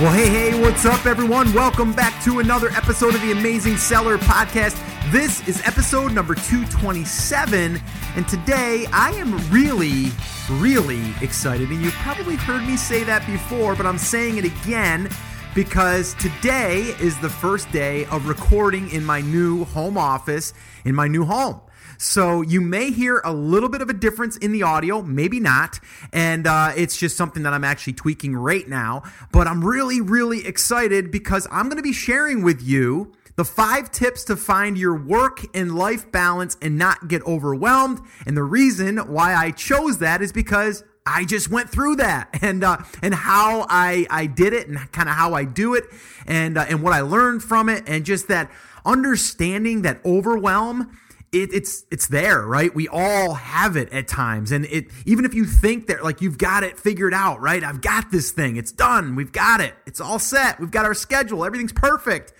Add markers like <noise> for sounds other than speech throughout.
Well, hey, hey, what's up, everyone? Welcome back to another episode of the Amazing Seller Podcast. This is episode number 227, and today I am really, really excited. And you've probably heard me say that before, but I'm saying it again because today is the first day of recording in my new home office, in my new home. So you may hear a little bit of a difference in the audio, maybe not. And uh, it's just something that I'm actually tweaking right now. But I'm really, really excited because I'm going to be sharing with you the five tips to find your work and life balance and not get overwhelmed. And the reason why I chose that is because I just went through that <laughs> and uh, and how I I did it and kind of how I do it and uh, and what I learned from it and just that understanding that overwhelm it, it's it's there, right? We all have it at times, and it even if you think that like you've got it figured out, right? I've got this thing, it's done, we've got it, it's all set, we've got our schedule, everything's perfect.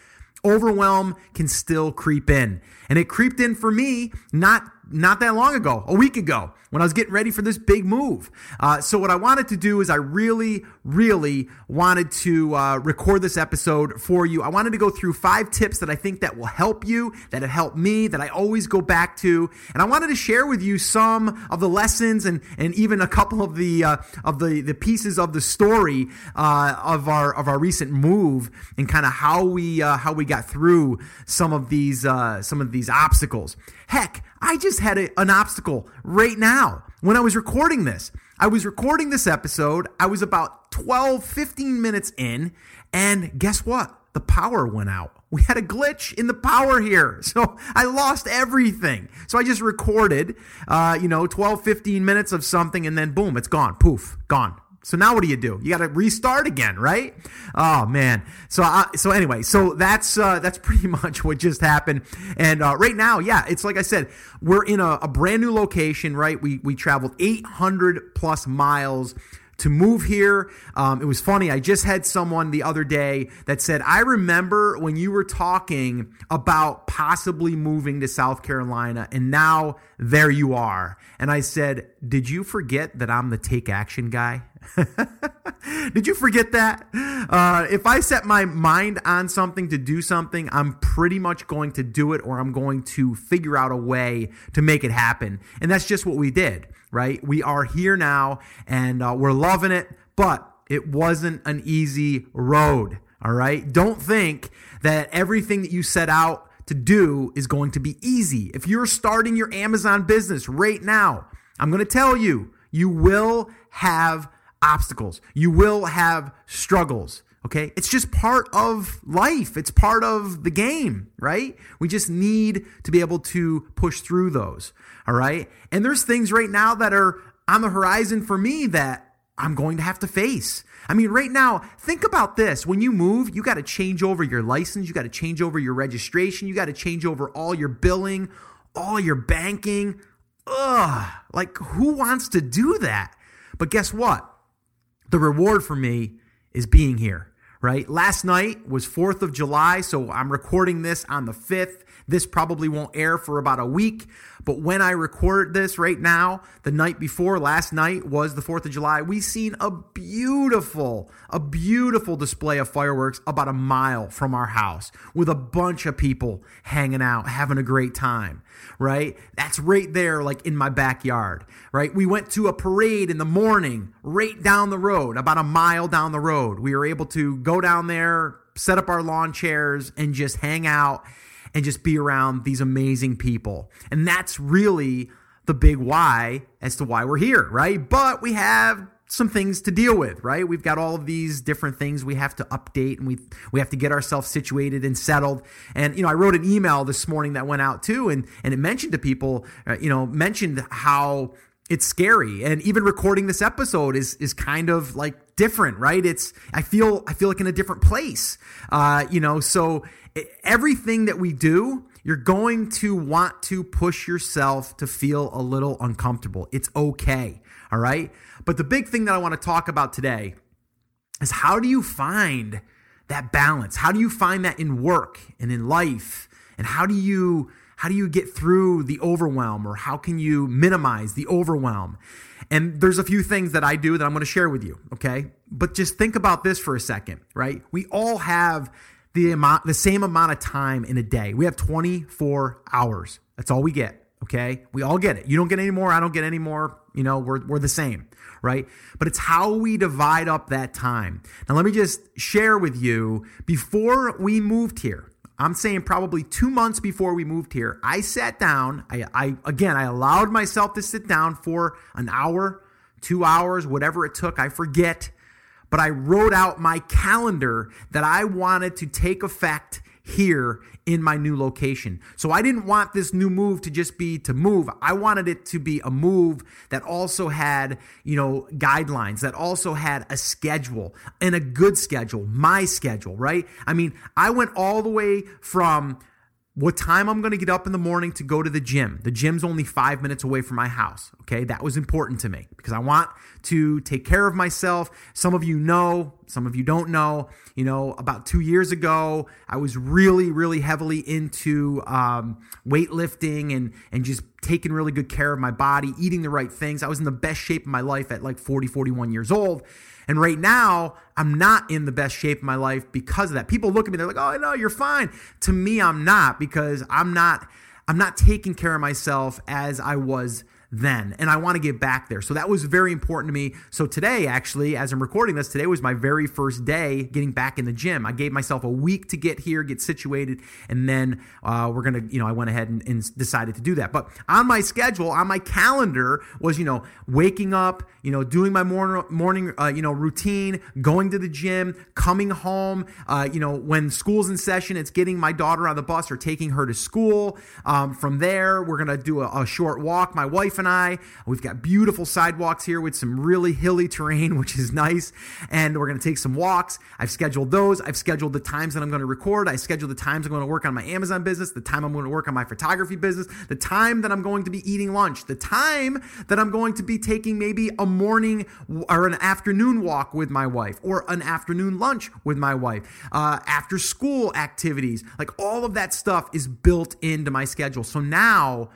Overwhelm can still creep in, and it creeped in for me not not that long ago, a week ago, when I was getting ready for this big move. Uh, so, what I wanted to do is, I really, really wanted to uh, record this episode for you. I wanted to go through five tips that I think that will help you, that have helped me, that I always go back to, and I wanted to share with you some of the lessons and and even a couple of the uh, of the the pieces of the story uh, of our of our recent move and kind of how we uh, how we got through some of these uh, some of these obstacles. Heck, I just had a, an obstacle right now when I was recording this. I was recording this episode. I was about 12, 15 minutes in, and guess what? The power went out. We had a glitch in the power here. <laughs> So I lost everything. So I just recorded, uh, you know, 12, 15 minutes of something, and then boom, it's gone. Poof, gone. So now what do you do? You got to restart again, right? Oh man. So uh, so anyway, so that's uh, that's <laughs> pretty much what just happened. And uh, right now, yeah, it's like I said, we're in a, a brand new location, right? We we traveled 800 plus miles to move here. Um, it was funny. I just had someone the other day that said, I remember when you were talking about possibly moving to South Carolina, and now there you are. And I said, Did you forget that I'm the take action guy? <laughs> <laughs> Did you forget that? Uh, if I set my mind on something to do something, I'm pretty much going to do it or I'm going to figure out a way to make it happen. And that's just what we did, right? We are here now and uh, we're loving it, but it wasn't an easy road, all right? Don't think that everything that you set out to do is going to be easy. If you're starting your Amazon business right now, I'm going to tell you, you will have obstacles. You will have struggles. Okay. It's just part of life. It's part of the game, right? We just need to be able to push through those. All right. And there's things right now that are on the horizon for me that I'm going to have to face. I mean, right now, think about this. When you move, you got to change over your license, you got to change over your registration, you got to change over all your billing, all your banking. Ugh. Like, who wants to do that? But guess what? The reward for me is being here, right? Last night was 4th of July, so I'm recording this on the 5th. This probably won't air for about a week, but when I record this right now, the night before, last night was the 4th of July, we seen a beautiful, a beautiful display of fireworks about a mile from our house with a bunch of people hanging out, having a great time, right? That's right there, like in my backyard, right? We went to a parade in the morning, right down the road, about a mile down the road. We were able to go down there, set up our lawn chairs, and just hang out and just be around these amazing people. And that's really the big why as to why we're here, right? But we have some things to deal with, right? We've got all of these different things we have to update and we we have to get ourselves situated and settled. And you know, I wrote an email this morning that went out too and and it mentioned to people, uh, you know, mentioned how it's scary and even recording this episode is is kind of like different right? It's i feel i feel like in a different place. Uh you know so everything that we do you're going to want to push yourself to feel a little uncomfortable. It's okay all right? But the big thing that i want to talk about today is how do you find that balance? How do you find that in work and in life? And how do you how do you get through the overwhelm or how can you minimize the overwhelm? And there's a few things that I do that I'm going to share with you, okay? But just think about this for a second, right? We all have the amount the same amount of time in a day. We have 24 hours. That's all we get, okay? We all get it. You don't get any more, I don't get any more, you know, we're we're the same, right? But it's how we divide up that time. Now let me just share with you before we moved here. I'm saying probably two months before we moved here, I sat down. I, I again, I allowed myself to sit down for an hour, two hours, whatever it took. I forget, but I wrote out my calendar that I wanted to take effect here in my new location. So I didn't want this new move to just be to move. I wanted it to be a move that also had, you know, guidelines, that also had a schedule and a good schedule, my schedule, right? I mean, I went all the way from what time I'm going to get up in the morning to go to the gym. The gym's only five minutes away from my house. Okay. That was important to me because I want to take care of myself. Some of you know, some of you don't know. You know, about two years ago, I was really, really heavily into um, weightlifting and, and just taking really good care of my body, eating the right things. I was in the best shape of my life at like 40, 41 years old. And right now, I'm not in the best shape of my life because of that. People look at me, they're like, "Oh, no, you're fine." To me, I'm not because I'm not I'm not taking care of myself as I was then and I want to get back there. So that was very important to me. So today actually as I'm recording this today was my very first day getting back in the gym. I gave myself a week to get here, get situated and then uh, we're going to, you know, I went ahead and, and, decided to do that. But on my schedule, on my calendar was, you know, waking up, you know, doing my morning morning uh, you know, routine, going to the gym, coming home, uh, you know, when school's in session, it's getting my daughter on the bus or taking her to school. Um, from there, we're going to do a, a short walk. My wife and I. We've got beautiful sidewalks here with some really hilly terrain, <laughs> which is nice. And we're going to take some walks. I've scheduled those. I've scheduled the times that I'm going to record. I scheduled the times I'm going to work on my Amazon business, the time I'm going to work on my photography business, the time that I'm going to be eating lunch, the time that I'm going to be taking maybe a morning or an afternoon walk with my wife or an afternoon lunch with my wife, uh, after school activities. Like all of that stuff is built into my schedule. So now,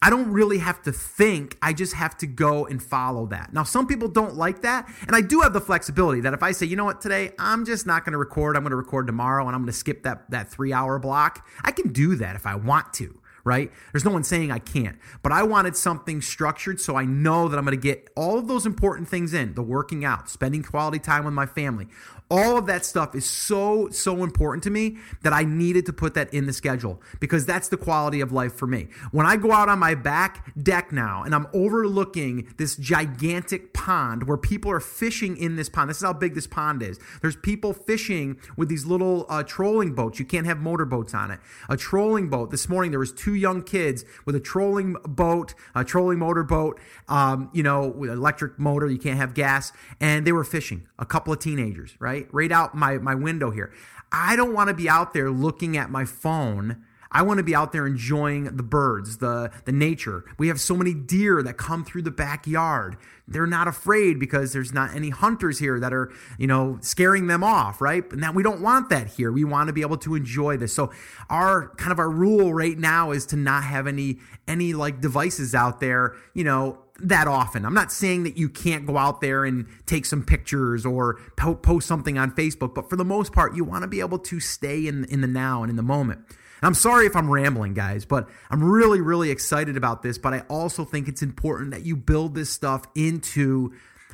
I don't really have to think. I just have to go and follow that. Now, some people don't like that. And I do have the flexibility that if I say, you know what, today I'm just not going to record, I'm going to record tomorrow and I'm going to skip that, that three hour block, I can do that if I want to, right? There's no one saying I can't. But I wanted something structured so I know that I'm going to get all of those important things in the working out, spending quality time with my family, all of that stuff is so, so important to me that I needed to put that in the schedule because that's the quality of life for me. When I go out on my back deck now and I'm overlooking this gigantic pond where people are fishing in this pond, this is how big this pond is. There's people fishing with these little uh, trolling boats. You can't have motorboats on it. A trolling boat. This morning there was two young kids with a trolling boat, a trolling motorboat, um, you know, with electric motor. You can't have gas, and they were fishing. A couple of teenagers, right? right? Right out my, my window here. I don't want to be out there looking at my phone. I want to be out there enjoying the birds, the, the nature. We have so many deer that come through the backyard. They're not afraid because there's not any hunters here that are, you know, scaring them off, right? And that we don't want that here. We want to be able to enjoy this. So our kind of our rule right now is to not have any any like devices out there, you know, that often. I'm not saying that you can't go out there and take some pictures or po- post something on Facebook, but for the most part, you want to be able to stay in in the now and in the moment. I'm sorry if I'm rambling, guys, but I'm really, really excited about this. But I also think it's important that you build this stuff into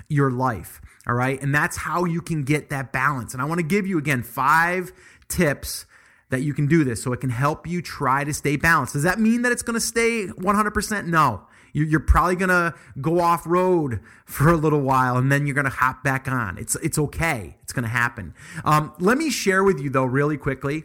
your life. All right. And that's how you can get that balance. And I want to give you, again, five tips that you can do this so it can help you try to stay balanced. Does that mean that it's going to stay 100%? No. You're probably gonna go off road for a little while, and then you're gonna hop back on. It's it's okay. It's gonna happen. Um, let me share with you though, really quickly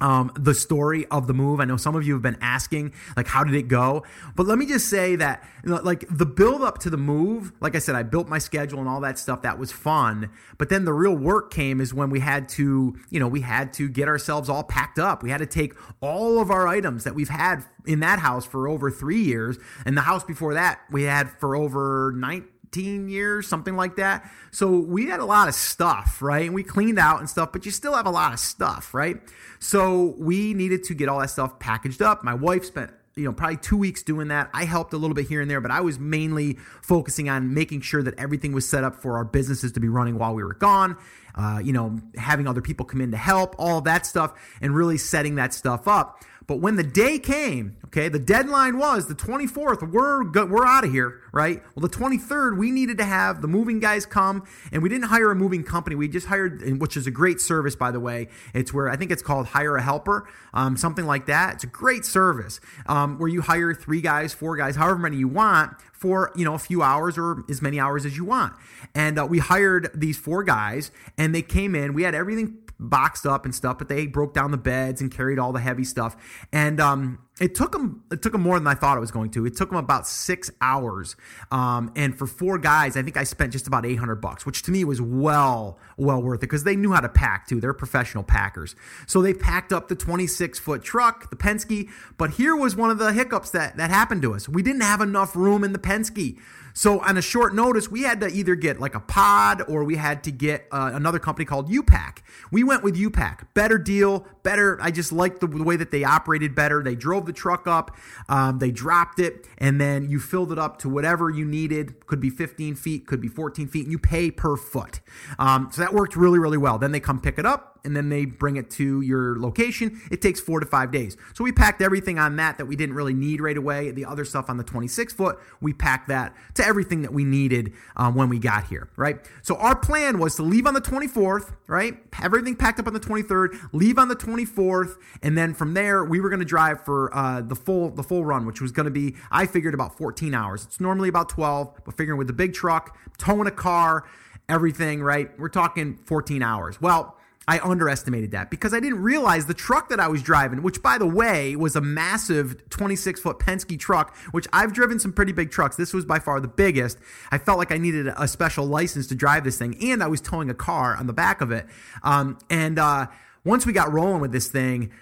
um, the story of the move. I know some of you have been asking, like, how did it go? But let me just say that, like, the build up to the move, like I said, I built my schedule and all that stuff. That was fun. But then the real work came is when we had to, you know, we had to get ourselves all packed up. We had to take all of our items that we've had in that house for over three years. And the house before that, we had for over nine 15 years, something like that. So we had a lot of stuff, right? And we cleaned out and stuff, but you still have a lot of stuff, right? So we needed to get all that stuff packaged up. My wife spent you know, probably two weeks doing that. I helped a little bit here and there, but I was mainly focusing on making sure that everything was set up for our businesses to be running while we were gone. Uh, you know, having other people come in to help, all that stuff, and really setting that stuff up. But when the day came, okay, the deadline was the 24th. We're we're out of here, right? Well, the 23rd, we needed to have the moving guys come, and we didn't hire a moving company. We just hired, which is a great service, by the way. It's where I think it's called Hire a Helper, um, something like that. It's a great service um, where you hire three guys, four guys, however many you want for you know a few hours or as many hours as you want. And uh, we hired these four guys, and they came in. We had everything boxed up and stuff, but they broke down the beds and carried all the heavy stuff. And um, it took them it took them more than I thought it was going to. It took them about six hours, um, and for four guys, I think I spent just about eight hundred bucks, which to me was well well worth it because they knew how to pack too. They're professional packers, so they packed up the twenty six foot truck, the Penske. But here was one of the hiccups that that happened to us. We didn't have enough room in the Penske. So on a short notice, we had to either get like a pod or we had to get uh, another company called U-Pack. We went with U-Pack. Better deal, better. I just liked the, way that they operated better. They drove the truck up, um, they dropped it, and then you filled it up to whatever you needed. Could be 15 feet, could be 14 feet, and you pay per foot. Um, so that worked really, really well. Then they come pick it and then they bring it to your location. It takes four to five days. So we packed everything on that that we didn't really need right away. The other stuff on the 26 foot, we packed that to everything that we needed um, when we got here, right? So our plan was to leave on the 24th, right? Everything packed up on the 23rd, leave on the 24th, and then from there we were going to drive for uh, the full the full run, which was going to be I figured about 14 hours. It's normally about 12, but figuring with the big truck, towing a car, everything, right? We're talking 14 hours. Well I underestimated that because I didn't realize the truck that I was driving, which by the way was a massive 26 foot Penske truck, which I've driven some pretty big trucks. This was by far the biggest. I felt like I needed a special license to drive this thing, and I was towing a car on the back of it. Um, and uh, once we got rolling with this thing,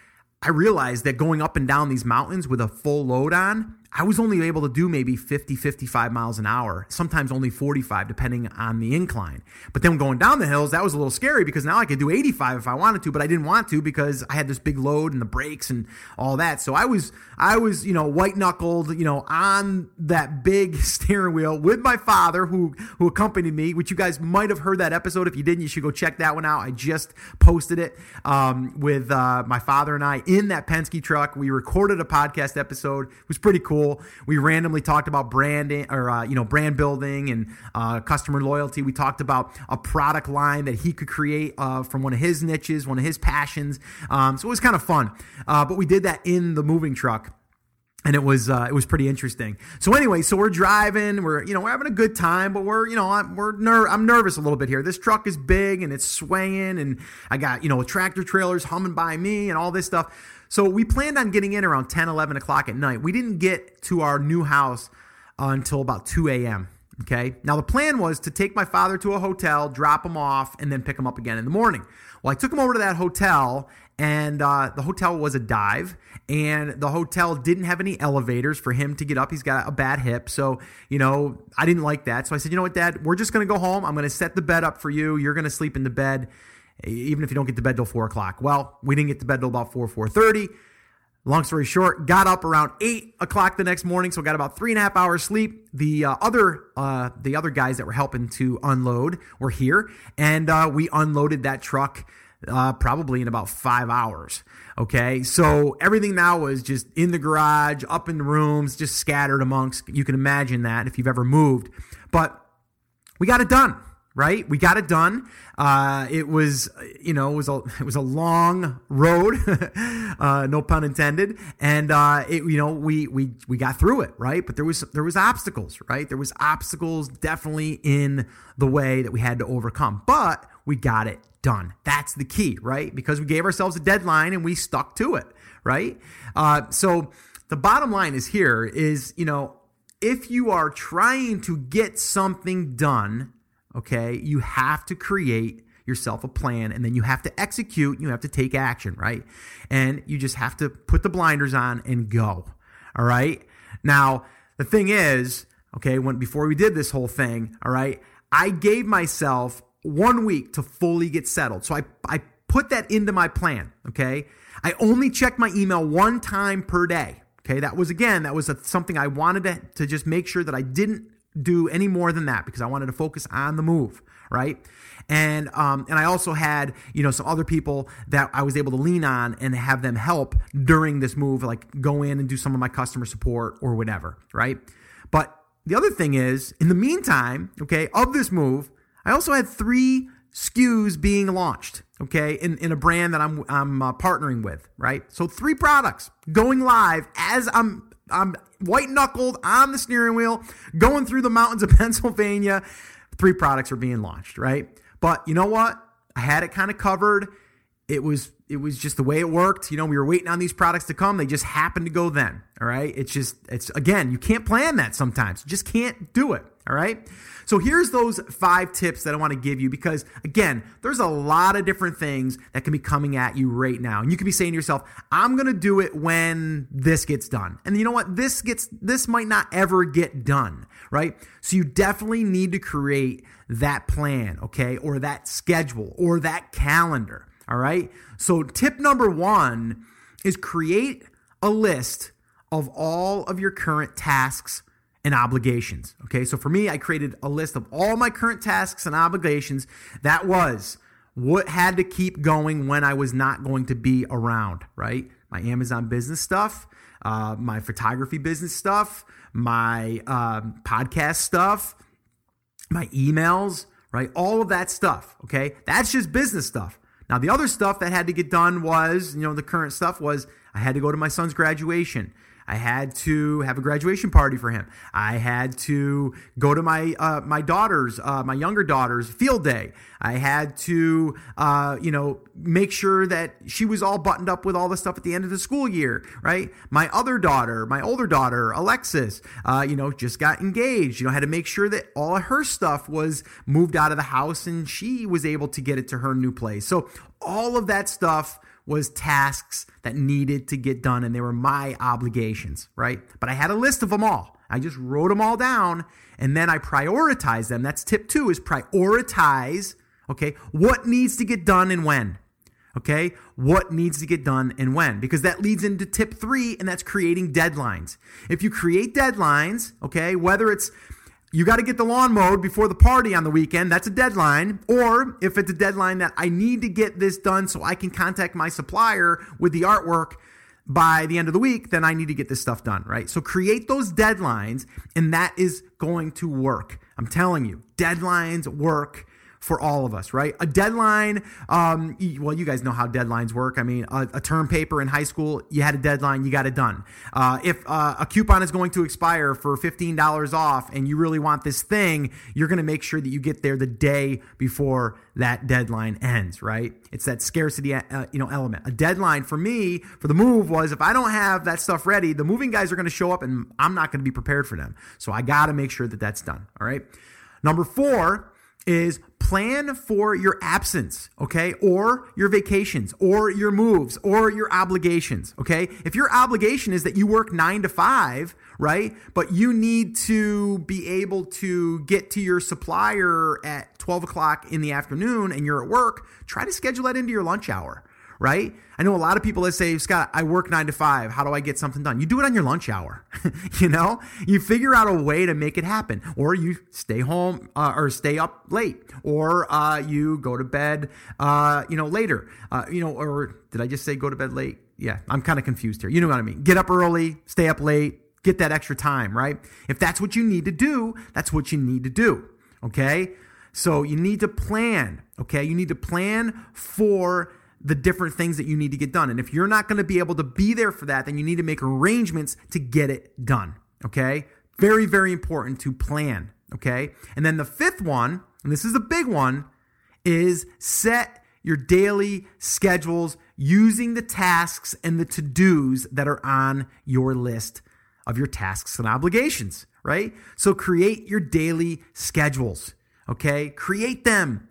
I realized that going up and down these mountains with a full load on, I was only able to do maybe 50, 55 miles an hour, sometimes only 45, depending on the incline. But then going down the hills, that was a little scary because now I could do 85 if I wanted to, but I didn't want to because I had this big load and the brakes and all that. So I was, I was, you know, white knuckled, you know, on that big <laughs> steering wheel with my father who, who accompanied me, which you guys might have heard that episode. If you didn't, you should go check that one out. I just posted it um, with uh, my father and I in that Penske truck. We recorded a podcast episode. It was pretty cool We randomly talked about branding or uh, you know brand building and uh, customer loyalty. We talked about a product line that he could create uh, from one of his niches, one of his passions. Um, so it was kind of fun. Uh, but we did that in the moving truck and it was uh, it was pretty interesting. So anyway, so we're driving, we're you know we're having a good time, but we're you know I'm we're ner- I'm nervous a little bit here. This truck is big and it's swaying, and I got you know tractor trailers humming by me and all this stuff. So we planned on getting in around 10, 11 o'clock at night. We didn't get to our new house uh, until about 2 a.m. Okay. Now the plan was to take my father to a hotel, drop him off, and then pick him up again in the morning. Well, I took him over to that hotel, and uh, the hotel was a dive, and the hotel didn't have any elevators for him to get up. He's got a bad hip, so you know I didn't like that. So I said, you know what, Dad, we're just going to go home. I'm going to set the bed up for you. You're going to sleep in the bed even if you don't get to bed till four o'clock. Well, we didn't get to bed till about four, four thirty. Long story short, got up around eight o'clock the next morning, so got about three and a half hours sleep. The uh, other uh, the other guys that were helping to unload were here, and uh, we unloaded that truck uh, probably in about five hours. Okay, so everything now was just in the garage, up in the rooms, just scattered amongst. You can imagine that if you've ever moved, but we got it done right? We got it done. Uh, it was, you know, it was a it was a long road, <laughs> uh, no pun intended. And uh, it, you know, we we we got through it, right? But there was there was obstacles, right? There was obstacles definitely in the way that we had to overcome, but we got it done. That's the key, right? Because we gave ourselves a deadline and we stuck to it, right? Uh, so the bottom line is here is, you know, if you are trying to get something done Okay. You have to create yourself a plan and then you have to execute. You have to take action, right? And you just have to put the blinders on and go. All right. Now, the thing is, okay, when before we did this whole thing, all right, I gave myself one week to fully get settled. So I, I put that into my plan. Okay. I only checked my email one time per day. Okay, that was again, that was a, something I wanted to, to just make sure that I didn't do any more than that because I wanted to focus on the move, right? And um, and I also had you know some other people that I was able to lean on and have them help during this move, like go in and do some of my customer support or whatever, right? But the other thing is, in the meantime, okay, of this move, I also had three SKUs being launched, okay, in, in a brand that I'm I'm uh, partnering with, right? So three products going live as I'm I'm white knuckled on the steering wheel, going through the mountains of <laughs> Pennsylvania. Three products are being launched, right? But you know what? I had it kind of covered. It was it was just the way it worked. You know, we were waiting on these products to come. They just happened to go then. All right. It's just it's again, you can't plan that sometimes. You just can't do it. All right. So here's those five tips that I want to give you because again, there's a lot of different things that can be coming at you right now. And you could be saying to yourself, I'm going to do it when this gets done. And you know what? This gets this might not ever get done, right? So you definitely need to create that plan, okay? Or that schedule or that calendar, all right? So tip number 1 is create a list of all of your current tasks and obligations. Okay, so for me, I created a list of all my current tasks and obligations. That was what had to keep going when I was not going to be around, right? My Amazon business stuff, uh, my photography business stuff, my um, podcast stuff, my emails, right? All of that stuff, okay? That's just business stuff. Now, the other stuff that had to get done was, you know, the current stuff was I had to go to my son's graduation. I had to have a graduation party for him. I had to go to my uh, my daughter's, uh, my younger daughter's field day. I had to, uh, you know, make sure that she was all buttoned up with all the stuff at the end of the school year, right? My other daughter, my older daughter, Alexis, uh, you know, just got engaged. You know, had to make sure that all of her stuff was moved out of the house and she was able to get it to her new place. So all of that stuff was tasks that needed to get done and they were my obligations, right? But I had a list of them all. I just wrote them all down and then I prioritized them. That's tip 2 is prioritize, okay? What needs to get done and when? Okay? What needs to get done and when? Because that leads into tip 3 and that's creating deadlines. If you create deadlines, okay, whether it's you got to get the lawn mowed before the party on the weekend. That's a deadline. Or if it's a deadline that I need to get this done so I can contact my supplier with the artwork by the end of the week, then I need to get this stuff done, right? So create those deadlines, and that is going to work. I'm telling you, deadlines work for all of us, right? A deadline, um, well, you guys know how deadlines work. I mean, a, a term paper in high school, you had a deadline, you got it done. Uh, if uh, a coupon is going to expire for $15 off and you really want this thing, you're going to make sure that you get there the day before that deadline ends, right? It's that scarcity, uh, you know, element. A deadline for me for the move was if I don't have that stuff ready, the moving guys are going to show up and I'm not going to be prepared for them. So I got to make sure that that's done. All right. Number four is plan for your absence, okay? Or your vacations, or your moves, or your obligations, okay? If your obligation is that you work nine to five, right? But you need to be able to get to your supplier at 12 o'clock in the afternoon and you're at work, try to schedule that into your lunch hour right? I know a lot of people that say, Scott, I work nine to five. How do I get something done? You do it on your lunch hour. <laughs> you know, you figure out a way to make it happen, or you stay home uh, or stay up late, or uh, you go to bed, uh, you know, later. Uh, you know, or did I just say go to bed late? Yeah, I'm kind of confused here. You know what I mean? Get up early, stay up late, get that extra time, right? If that's what you need to do, that's what you need to do. Okay. So you need to plan. Okay. You need to plan for the different things that you need to get done. And if you're not going to be able to be there for that, then you need to make arrangements to get it done. Okay? Very, very important to plan. Okay? And then the fifth one, and this is the big one, is set your daily schedules using the tasks and the to dos that are on your list of your tasks and obligations, right? So create your daily schedules, okay? Create them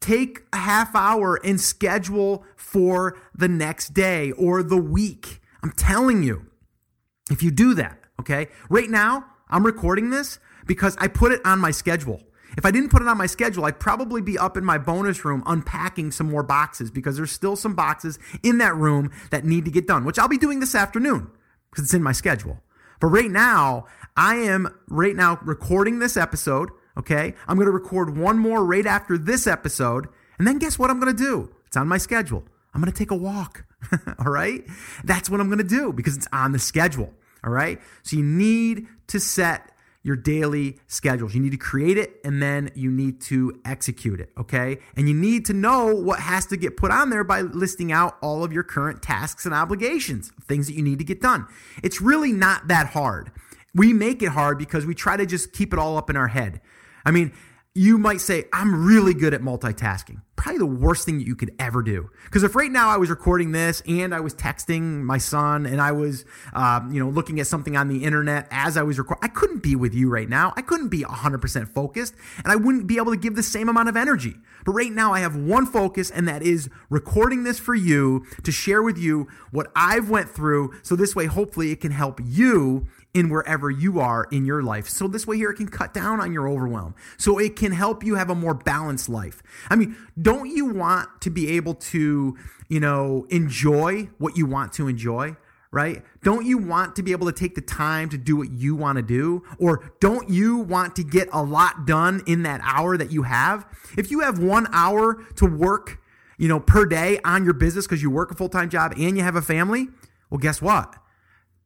take a half hour and schedule for the next day or the week. I'm telling you, if you do that, okay? Right now, I'm recording this because I put it on my schedule. If I didn't put it on my schedule, I'd probably be up in my bonus room unpacking some more boxes because there's still some boxes in that room that need to get done, which I'll be doing this afternoon. because it's in my schedule. But right now, I am right now recording this episode. Okay. I'm going to record one more right after this episode. And then guess what I'm going to do? It's on my schedule. I'm going to take a walk. <laughs> all right. That's what I'm going to do because it's on the schedule. All right. So you need to set your daily schedules. You need to create it and then you need to execute it, okay? And you need to know what has to get put on there by listing out all of your current tasks and obligations, things that you need to get done. It's really not that hard. We make it hard because we try to just keep it all up in our head. I mean, you might say, I'm really good at multitasking. Probably the worst thing that you could ever do. Because if right now I was recording this and I was texting my son and I was, uh, you know, looking at something on the internet as I was recording, I couldn't be with you right now. I couldn't be 100% focused and I wouldn't be able to give the same amount of energy. But right now I have one focus and that is recording this for you to share with you what I've went through. So this way, hopefully it can help you in wherever you are in your life. So this way here it can cut down on your overwhelm. So it can help you have a more balanced life. I mean, don't you want to be able to, you know, enjoy what you want to enjoy? right? Don't you want to be able to take the time to do what you want to do? Or don't you want to get a lot done in that hour that you have? If you have one hour to work, you know, per day on your business because you work a full time job and you have a family, well, guess what?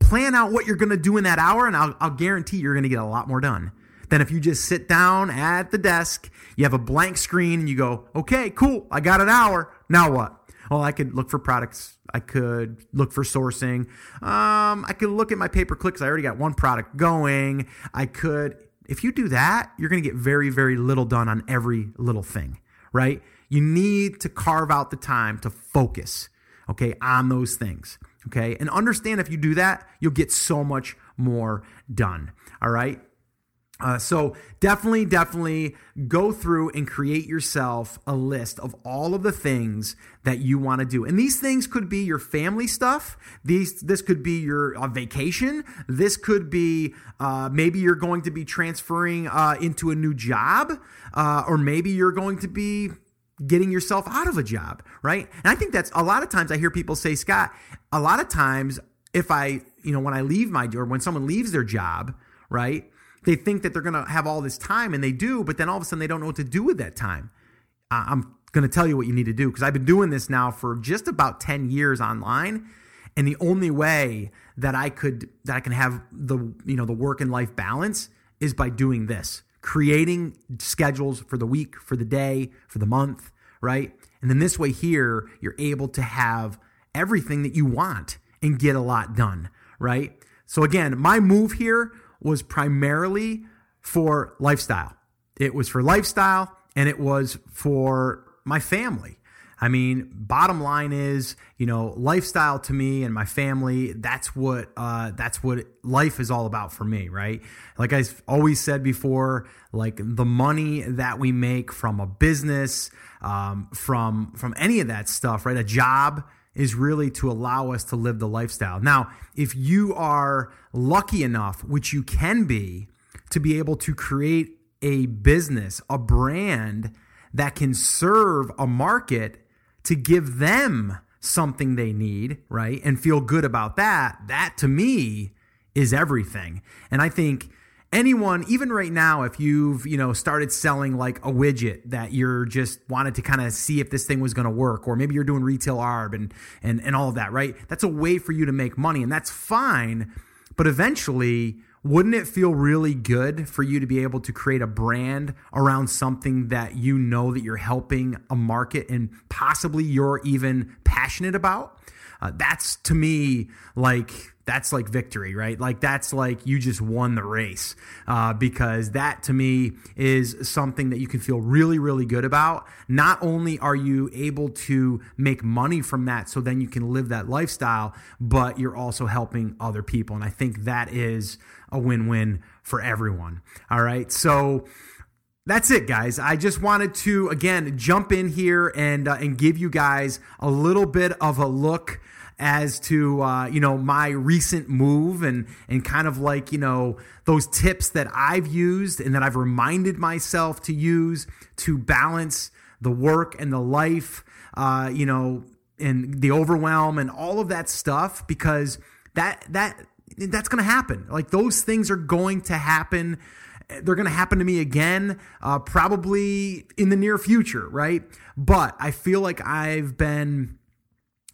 Plan out what you're going to do in that hour, and I'll, I'll guarantee you're going to get a lot more done than if you just sit down at the desk, you have a blank screen, and you go, okay, cool, I got an hour. Now what? Well, I could look for products. I could look for sourcing. Um, I could look at my pay per click because I already got one product going. I could, if you do that, you're going to get very, very little done on every little thing, right? You need to carve out the time to focus, okay, on those things. Okay. And understand if you do that, you'll get so much more done. All right. Uh, so definitely, definitely go through and create yourself a list of all of the things that you want to do. And these things could be your family stuff. These, this could be your uh, vacation. This could be uh, maybe you're going to be transferring uh, into a new job, uh, or maybe you're going to be getting yourself out of a job, right? And I think that's a lot of times I hear people say, Scott, a lot of times if I, you know, when I leave my or when someone leaves their job, right? They think that they're going to have all this time and they do, but then all of a sudden they don't know what to do with that time. I'm going to tell you what you need to do because I've been doing this now for just about 10 years online and the only way that I could that I can have the you know the work and life balance is by doing this creating schedules for the week, for the day, for the month, right? And then this way here, you're able to have everything that you want and get a lot done, right? So again, my move here was primarily for lifestyle. It was for lifestyle and it was for my family. I mean, bottom line is, you know, lifestyle to me and my family. That's what uh, that's what life is all about for me, right? Like I've always said before, like the money that we make from a business, um, from from any of that stuff, right? A job is really to allow us to live the lifestyle. Now, if you are lucky enough, which you can be, to be able to create a business, a brand that can serve a market to give them something they need, right? And feel good about that, that to me is everything. And I think anyone even right now if you've you know started selling like a widget that you're just wanted to kind of see if this thing was going to work or maybe you're doing retail arb and and and all of that right that's a way for you to make money and that's fine but eventually wouldn't it feel really good for you to be able to create a brand around something that you know that you're helping a market and possibly you're even passionate about? Uh, that's to me like that's like victory, right? Like that's like you just won the race uh, because that to me is something that you can feel really, really good about. Not only are you able to make money from that, so then you can live that lifestyle, but you're also helping other people, and I think that is a win-win for everyone. All right, so that's it, guys. I just wanted to again jump in here and uh, and give you guys a little bit of a look as to uh, you know my recent move and and kind of like you know those tips that I've used and that I've reminded myself to use to balance the work and the life, uh, you know, and the overwhelm and all of that stuff because that that that's going to happen. Like those things are going to happen. They're going to happen to me again, uh, probably in the near future, right? But I feel like I've been,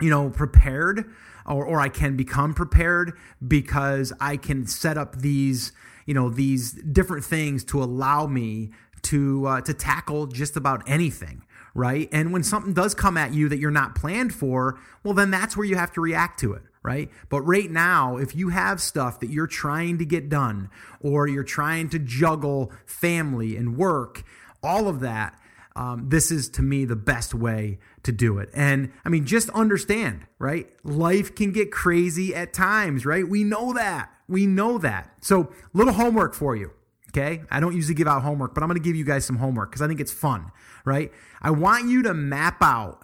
you know, prepared or, or I can become prepared because I can set up these, you know, these different things to allow me to uh, to tackle just about anything right? And when something does come at you that you're not planned for, well, then that's where you have to react to it, right? But right now, if you have stuff that you're trying to get done or you're trying to juggle family and work, all of that, um, this is to me the best way to do it. And I mean, just understand, right? Life can get crazy at times, right? We know that. We know that. So, little homework for you. Okay. I don't usually give out homework, but I'm going to give you guys some homework because I think it's fun, right? I want you to map out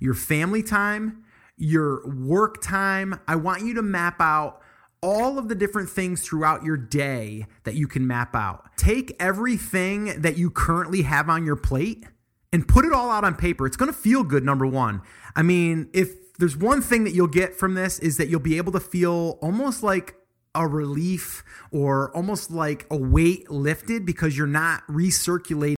your family time, your work time. I want you to map out all of the different things throughout your day that you can map out. Take everything that you currently have on your plate and put it all out on paper. It's going to feel good, number one. I mean, if there's one thing that you'll get from this is that you'll be able to feel almost like a relief or almost like a weight lifted because you're not recirculating